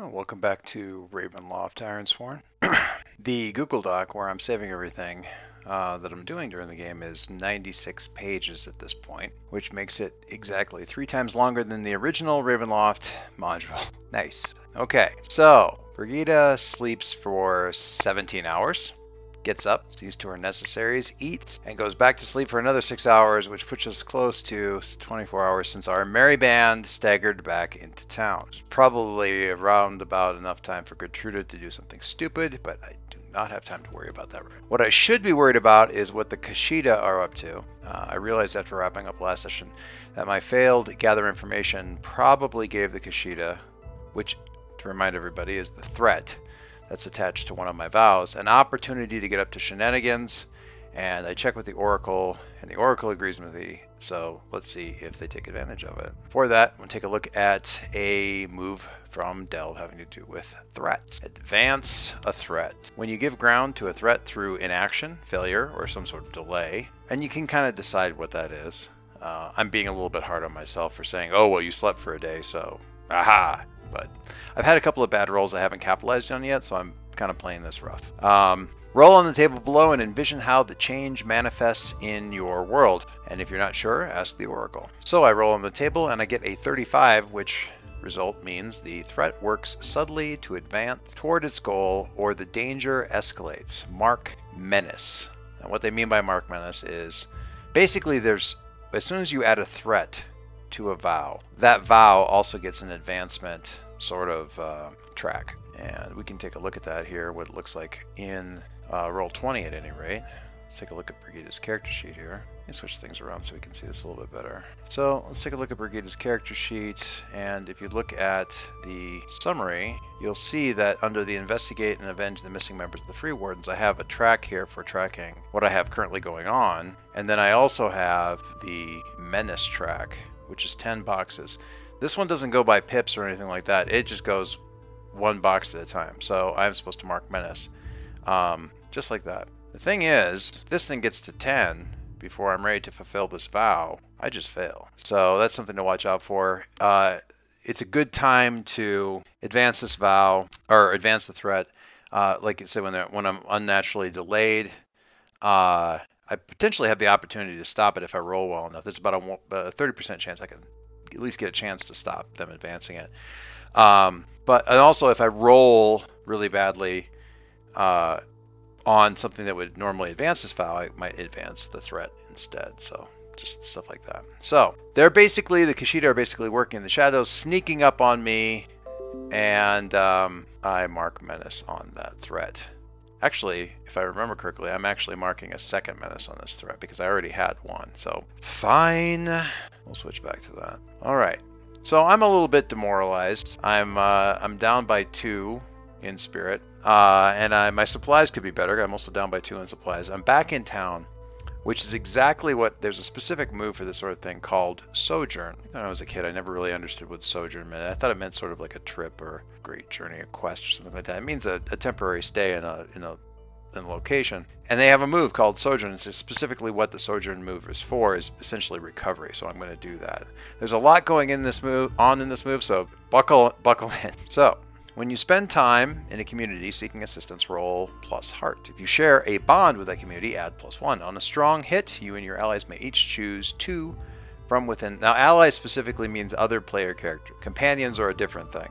Oh, welcome back to Ravenloft Ironsworn. the Google Doc where I'm saving everything uh, that I'm doing during the game is 96 pages at this point, which makes it exactly three times longer than the original Ravenloft module. nice. Okay, so Brigida sleeps for 17 hours gets up, sees to her necessaries, eats, and goes back to sleep for another six hours, which puts us close to 24 hours since our merry band staggered back into town. Probably around about enough time for Gertruda to do something stupid, but I do not have time to worry about that. What I should be worried about is what the Kashida are up to. Uh, I realized after wrapping up last session that my failed gather information probably gave the Kashida, which, to remind everybody, is the threat that's attached to one of my vows, an opportunity to get up to shenanigans. And I check with the Oracle, and the Oracle agrees with me. So let's see if they take advantage of it. For that, we'll take a look at a move from Delve having to do with threats. Advance a threat. When you give ground to a threat through inaction, failure, or some sort of delay, and you can kind of decide what that is. Uh, I'm being a little bit hard on myself for saying, oh, well, you slept for a day, so aha, but I've had a couple of bad rolls I haven't capitalized on yet, so I'm kind of playing this rough. Um, roll on the table below and envision how the change manifests in your world. And if you're not sure, ask the Oracle. So I roll on the table and I get a 35, which result means the threat works subtly to advance toward its goal or the danger escalates. Mark Menace. And what they mean by Mark Menace is basically there's as soon as you add a threat to a vow. That vow also gets an advancement sort of uh, track. And we can take a look at that here, what it looks like in uh, Roll20 at any rate. Let's take a look at Brigida's character sheet here. Let me switch things around so we can see this a little bit better. So let's take a look at Brigida's character sheet. And if you look at the summary, you'll see that under the investigate and avenge the missing members of the Free Wardens, I have a track here for tracking what I have currently going on. And then I also have the menace track, which is 10 boxes. This one doesn't go by pips or anything like that. It just goes one box at a time. So I'm supposed to mark menace, um, just like that. The thing is, this thing gets to 10 before I'm ready to fulfill this vow. I just fail. So that's something to watch out for. Uh, it's a good time to advance this vow or advance the threat. Uh, like I said, when when I'm unnaturally delayed, uh, I potentially have the opportunity to stop it if I roll well enough. There's about a 30% chance I can at least get a chance to stop them advancing it. Um, but and also, if I roll really badly uh, on something that would normally advance this vow, I might advance the threat instead. So just stuff like that. So they're basically the Kashida are basically working in the shadows, sneaking up on me, and um, I mark menace on that threat. Actually, if I remember correctly, I'm actually marking a second menace on this threat because I already had one. So fine, we'll switch back to that. All right. So I'm a little bit demoralized. I'm uh, I'm down by two in spirit, uh, and I, my supplies could be better. I'm also down by two in supplies. I'm back in town which is exactly what there's a specific move for this sort of thing called sojourn. When I was a kid, I never really understood what sojourn meant. I thought it meant sort of like a trip or a great journey, a quest or something like that. It means a, a temporary stay in a in a in a location. And they have a move called sojourn. It's specifically what the sojourn move is for is essentially recovery. So I'm going to do that. There's a lot going in this move on in this move, so buckle buckle in. So when you spend time in a community seeking assistance, roll plus heart. If you share a bond with that community, add plus one. On a strong hit, you and your allies may each choose two from within. Now, allies specifically means other player character. Companions are a different thing,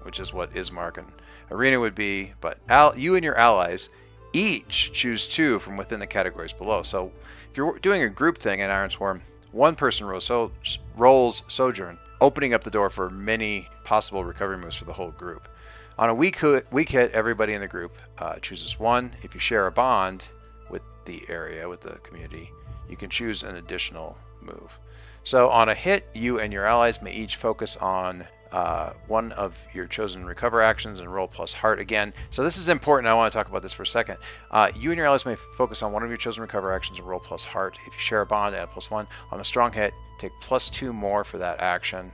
which is what Ismark and Irina would be. But al- you and your allies each choose two from within the categories below. So if you're doing a group thing in Ironsworn, one person rolls, so, rolls Sojourn, opening up the door for many possible recovery moves for the whole group. On a weak hit, weak hit, everybody in the group uh, chooses one. If you share a bond with the area, with the community, you can choose an additional move. So on a hit, you and your allies may each focus on uh, one of your chosen recover actions and roll plus heart again. So this is important. I want to talk about this for a second. Uh, you and your allies may focus on one of your chosen recover actions and roll plus heart. If you share a bond, add plus one. On a strong hit, take plus two more for that action.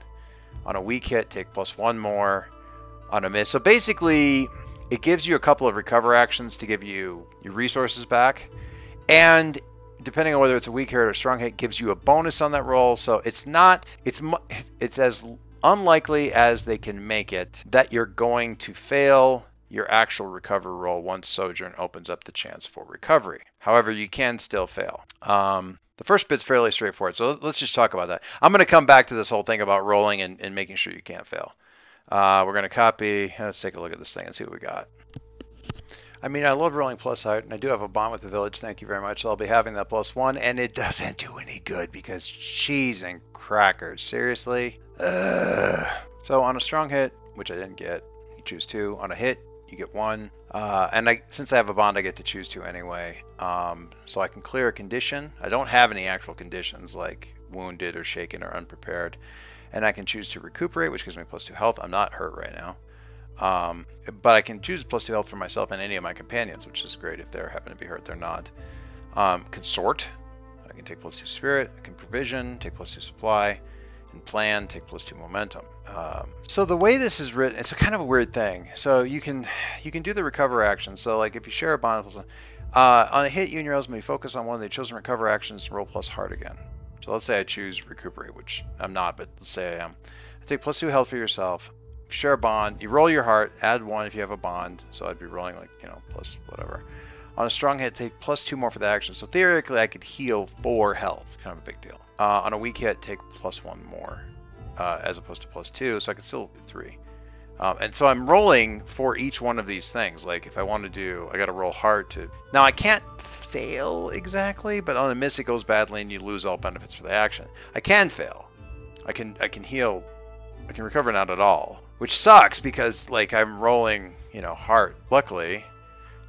On a weak hit, take plus one more on a miss. So basically, it gives you a couple of recover actions to give you your resources back, and depending on whether it's a weak hit or a strong hit, gives you a bonus on that roll. So it's not it's it's as unlikely as they can make it that you're going to fail your actual recovery roll once Sojourn opens up the chance for recovery. However, you can still fail. Um, the first bit's fairly straightforward, so let's just talk about that. I'm going to come back to this whole thing about rolling and, and making sure you can't fail. Uh, we're going to copy. Let's take a look at this thing and see what we got. I mean, I love rolling plus heart, and I do have a bond with the village. Thank you very much. So I'll be having that plus one, and it doesn't do any good because cheese and crackers. Seriously? Ugh. So on a strong hit, which I didn't get, you choose two. On a hit, you get one. Uh, and I, since I have a bond, I get to choose two anyway. Um, so I can clear a condition. I don't have any actual conditions like wounded or shaken or unprepared. And I can choose to recuperate, which gives me plus two health. I'm not hurt right now. Um, but I can choose plus two health for myself and any of my companions, which is great if they happen to be hurt. They're not. Um, consort. I can take plus two spirit. I can provision, take plus two supply, and plan, take plus two momentum. Um, so the way this is written, it's a kind of a weird thing. So you can you can do the recover action. So like if you share a bond, uh, on a hit, you and your allies may focus on one of the chosen recover actions and roll plus heart again. So let's say I choose recuperate, which I'm not, but let's say I am. I take plus two health for yourself share a bond. You roll your heart, add one if you have a bond. So I'd be rolling like, you know, plus whatever. On a strong hit, take plus two more for the action. So theoretically, I could heal four health. Kind of a big deal. Uh, on a weak hit, take plus one more, uh, as opposed to plus two. So I could still do three. Um, and so I'm rolling for each one of these things. Like if I want to do, I got to roll hard to. Now I can't fail exactly, but on a miss it goes badly and you lose all benefits for the action. I can fail. I can I can heal. I can recover not at all which sucks because like I'm rolling, you know, heart. Luckily,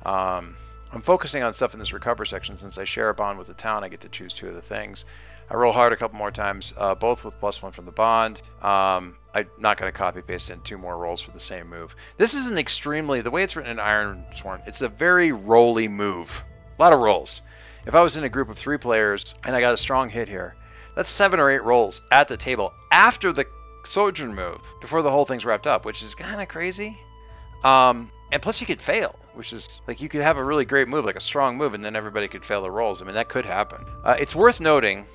um, I'm focusing on stuff in this recover section since I share a bond with the town. I get to choose two of the things. I roll hard a couple more times, uh, both with plus one from the bond. Um, I'm not going to copy paste in two more rolls for the same move. This is an extremely, the way it's written in Iron Sworn, it's a very rolly move. A lot of rolls. If I was in a group of three players and I got a strong hit here, that's seven or eight rolls at the table after the Sojourn move before the whole thing's wrapped up, which is kind of crazy. Um, and plus, you could fail, which is like you could have a really great move, like a strong move, and then everybody could fail the rolls. I mean, that could happen. Uh, it's worth noting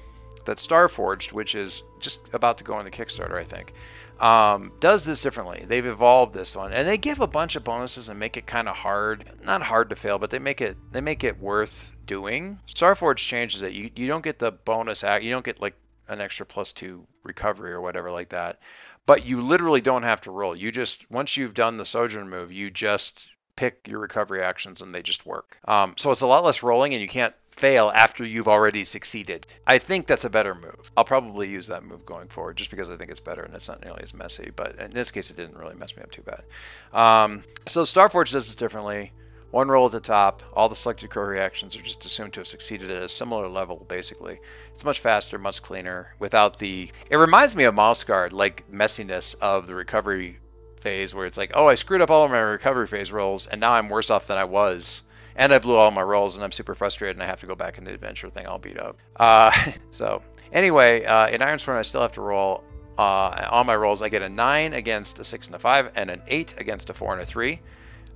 that Starforged, which is just about to go on the Kickstarter, I think, um, does this differently. They've evolved this one, and they give a bunch of bonuses and make it kind of hard, not hard to fail, but they make it they make it worth doing. Starforged changes it. You you don't get the bonus act. You don't get like an extra plus two recovery or whatever like that. But you literally don't have to roll. You just once you've done the sojourn move, you just pick your recovery actions and they just work. Um, so it's a lot less rolling, and you can't fail after you've already succeeded. I think that's a better move. I'll probably use that move going forward just because I think it's better and it's not nearly as messy. But in this case, it didn't really mess me up too bad. Um, so Starforge does this differently. One roll at the top, all the selected crow reactions are just assumed to have succeeded at a similar level, basically. It's much faster, much cleaner, without the... It reminds me of Mouse Guard, like messiness of the recovery phase, where it's like, oh, I screwed up all of my recovery phase rolls, and now I'm worse off than I was. And I blew all my rolls, and I'm super frustrated, and I have to go back in the adventure thing all beat up. Uh, so, anyway, uh, in Ironsworn, I still have to roll uh, on my rolls. I get a 9 against a 6 and a 5, and an 8 against a 4 and a 3.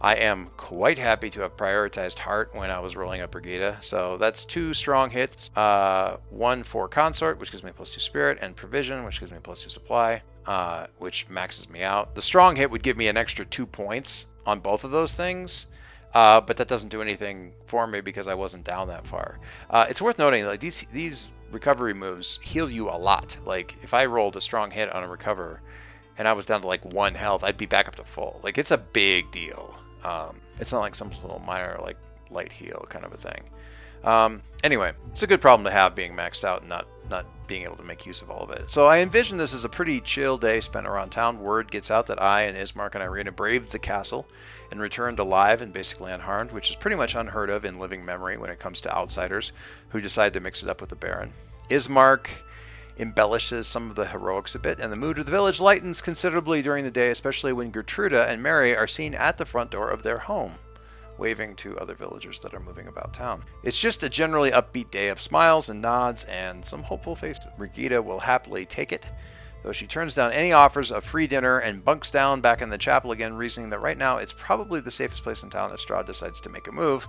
I am quite happy to have prioritized Heart when I was rolling up Brigida. So that's two strong hits. Uh, one for Consort, which gives me plus two Spirit, and Provision, which gives me plus two Supply, uh, which maxes me out. The strong hit would give me an extra two points on both of those things. Uh, but that doesn't do anything for me because I wasn't down that far. Uh, it's worth noting like these these recovery moves heal you a lot. Like if I rolled a strong hit on a recover, and I was down to like one health, I'd be back up to full. Like it's a big deal. Um, it's not like some little minor like light heal kind of a thing. Um, anyway, it's a good problem to have being maxed out and not not being able to make use of all of it. So I envision this as a pretty chill day spent around town. Word gets out that I and Ismark and Irina braved the castle and returned alive and basically unharmed, which is pretty much unheard of in living memory when it comes to outsiders who decide to mix it up with the Baron. Ismark embellishes some of the heroics a bit, and the mood of the village lightens considerably during the day, especially when Gertruda and Mary are seen at the front door of their home, waving to other villagers that are moving about town. It's just a generally upbeat day of smiles and nods and some hopeful faces. Brigida will happily take it, though she turns down any offers of free dinner and bunks down back in the chapel again, reasoning that right now it's probably the safest place in town if Strahd decides to make a move.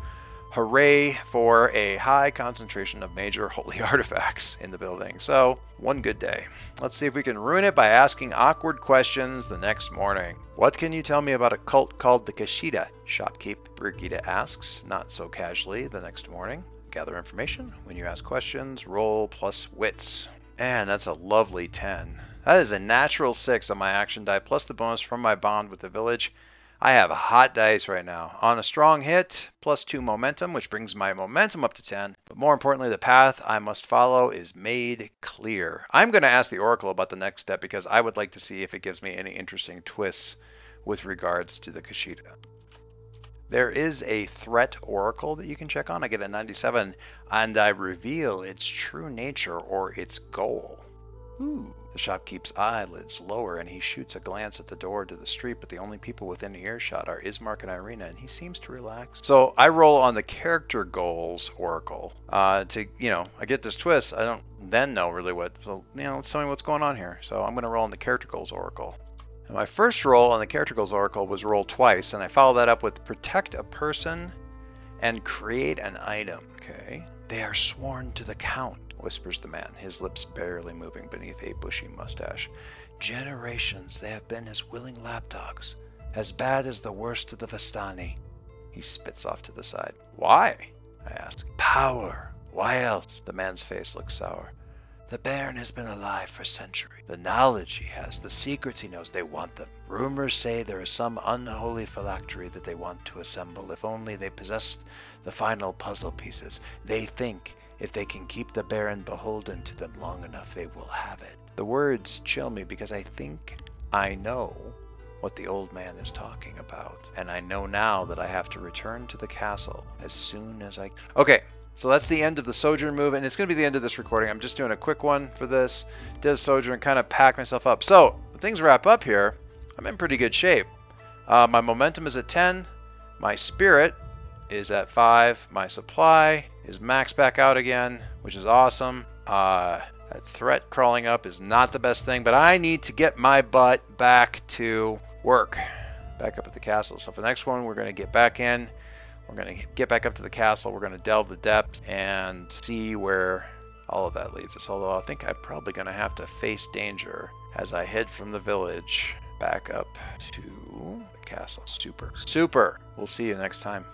Hooray for a high concentration of major holy artifacts in the building. So, one good day. Let's see if we can ruin it by asking awkward questions the next morning. What can you tell me about a cult called the Kashida? Shopkeep Brigida asks, not so casually, the next morning. Gather information. When you ask questions, roll plus wits. And that's a lovely 10. That is a natural 6 on my action die, plus the bonus from my bond with the village. I have a hot dice right now. On a strong hit, plus 2 momentum, which brings my momentum up to 10. But more importantly, the path I must follow is made clear. I'm going to ask the Oracle about the next step because I would like to see if it gives me any interesting twists with regards to the Kashida. There is a threat oracle that you can check on. I get a 97, and I reveal its true nature or its goal. Ooh. The shopkeep's eyelids lower and he shoots a glance at the door to the street, but the only people within earshot are Ismark and Irina, and he seems to relax. So I roll on the character goals oracle uh, to, you know, I get this twist. I don't then know really what, so, you know, let's tell me what's going on here. So I'm going to roll on the character goals oracle. And my first roll on the Character Goals Oracle was rolled twice, and I followed that up with Protect a Person and Create an Item. Okay. They are sworn to the Count, whispers the man, his lips barely moving beneath a bushy mustache. Generations they have been his willing lapdogs, as bad as the worst of the Vistani. He spits off to the side. Why? I ask. Power. Why else? The man's face looks sour. The Baron has been alive for centuries. The knowledge he has, the secrets he knows, they want them. Rumors say there is some unholy phylactery that they want to assemble. If only they possessed the final puzzle pieces. They think if they can keep the Baron beholden to them long enough, they will have it. The words chill me because I think I know what the old man is talking about. And I know now that I have to return to the castle as soon as I. Okay, so that's the end of the Sojourn move, and it's going to be the end of this recording. I'm just doing a quick one for this. Did Sojourn, kind of pack myself up. So, things wrap up here. I'm in pretty good shape. Uh, my momentum is at 10. My spirit is at 5. My supply is maxed back out again, which is awesome. Uh, that threat crawling up is not the best thing, but I need to get my butt back to work. Back up at the castle. So for the next one, we're going to get back in. We're going to get back up to the castle. We're going to delve the depths and see where all of that leads us. Although I think I'm probably going to have to face danger as I head from the village back up to the castle. Super. Super. We'll see you next time.